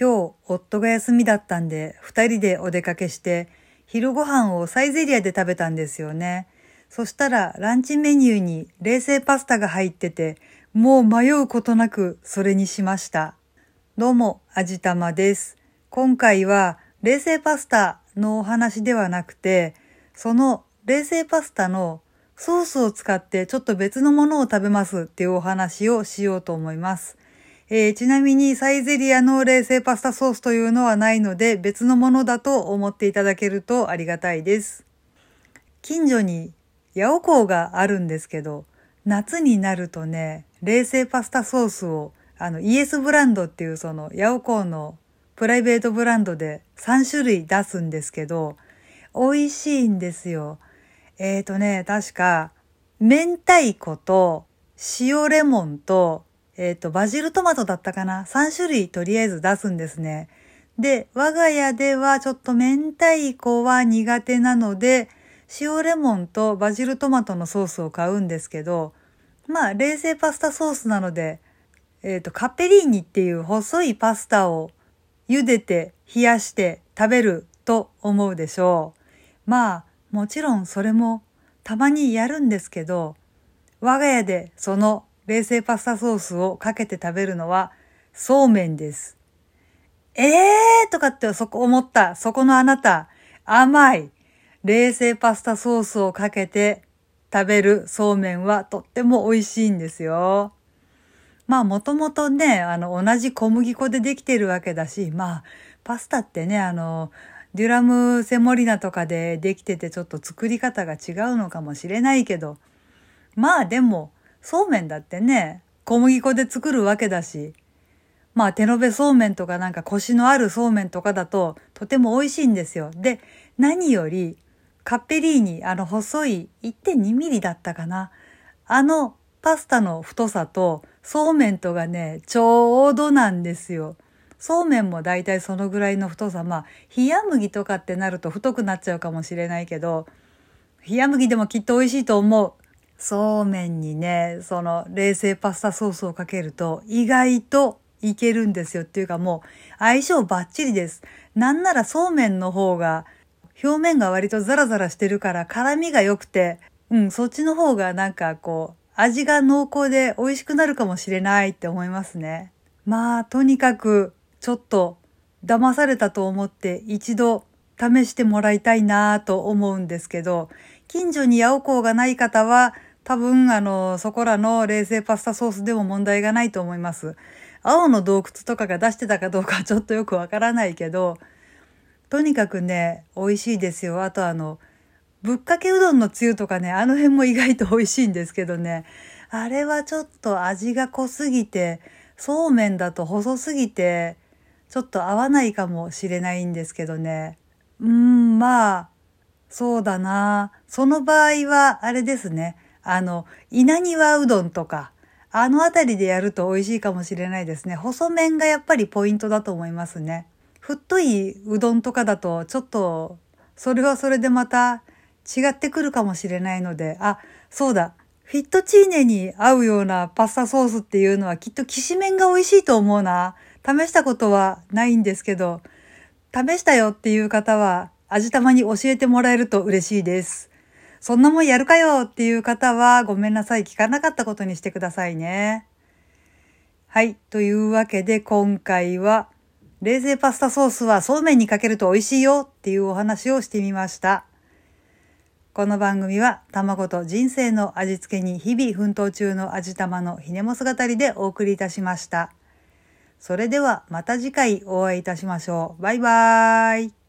今日、夫が休みだったんで、二人でお出かけして、昼ご飯をサイゼリアで食べたんですよね。そしたら、ランチメニューに冷製パスタが入ってて、もう迷うことなくそれにしました。どうも、あじたまです。今回は、冷製パスタのお話ではなくて、その冷製パスタのソースを使ってちょっと別のものを食べますっていうお話をしようと思います。えー、ちなみにサイゼリアの冷製パスタソースというのはないので別のものだと思っていただけるとありがたいです。近所にヤオコーがあるんですけど、夏になるとね、冷製パスタソースをあのイエスブランドっていうそのヤオコーのプライベートブランドで3種類出すんですけど、美味しいんですよ。えーとね、確か、明太子と塩レモンとえっ、ー、と、バジルトマトだったかな ?3 種類とりあえず出すんですね。で、我が家ではちょっと明太子は苦手なので、塩レモンとバジルトマトのソースを買うんですけど、まあ、冷製パスタソースなので、えっ、ー、と、カッペリーニっていう細いパスタを茹でて冷やして食べると思うでしょう。まあ、もちろんそれもたまにやるんですけど、我が家でその冷製パスタソースをかけて食べるのはそうめんです。えーとかってそこ思った。そこのあなた。甘い。冷製パスタソースをかけて食べるそうめんはとっても美味しいんですよ。まあもともとね、あの同じ小麦粉でできてるわけだし、まあパスタってね、あの、デュラムセモリナとかでできててちょっと作り方が違うのかもしれないけど、まあでもそうめんだってね、小麦粉で作るわけだし、まあ手延べそうめんとかなんかコシのあるそうめんとかだととても美味しいんですよ。で、何よりカッペリーニ、あの細い1.2ミリだったかな。あのパスタの太さとそうめんとがね、ちょうどなんですよ。そうめんもだいたいそのぐらいの太さ。まあ、冷麦とかってなると太くなっちゃうかもしれないけど、冷麦でもきっと美味しいと思う。そうめんにね、その冷製パスタソースをかけると意外といけるんですよっていうかもう相性バッチリです。なんならそうめんの方が表面が割とザラザラしてるから辛みが良くて、うん、そっちの方がなんかこう味が濃厚で美味しくなるかもしれないって思いますね。まあとにかくちょっと騙されたと思って一度試してもらいたいなぁと思うんですけど、近所にヤオコーがない方は多分、あの、そこらの冷製パスタソースでも問題がないと思います。青の洞窟とかが出してたかどうかはちょっとよくわからないけど、とにかくね、美味しいですよ。あとあの、ぶっかけうどんのつゆとかね、あの辺も意外と美味しいんですけどね、あれはちょっと味が濃すぎて、そうめんだと細すぎて、ちょっと合わないかもしれないんですけどね。うーん、まあ、そうだな。その場合は、あれですね。あの、稲庭うどんとか、あのあたりでやると美味しいかもしれないですね。細麺がやっぱりポイントだと思いますね。太いうどんとかだと、ちょっと、それはそれでまた違ってくるかもしれないので、あ、そうだ。フィットチーネに合うようなパスタソースっていうのはきっときしめんが美味しいと思うな。試したことはないんですけど、試したよっていう方は味玉に教えてもらえると嬉しいです。そんなもんやるかよっていう方はごめんなさい。聞かなかったことにしてくださいね。はい。というわけで今回は冷製パスタソースはそうめんにかけると美味しいよっていうお話をしてみました。この番組は卵と人生の味付けに日々奮闘中の味玉のひねも姿でお送りいたしました。それではまた次回お会いいたしましょう。バイバーイ。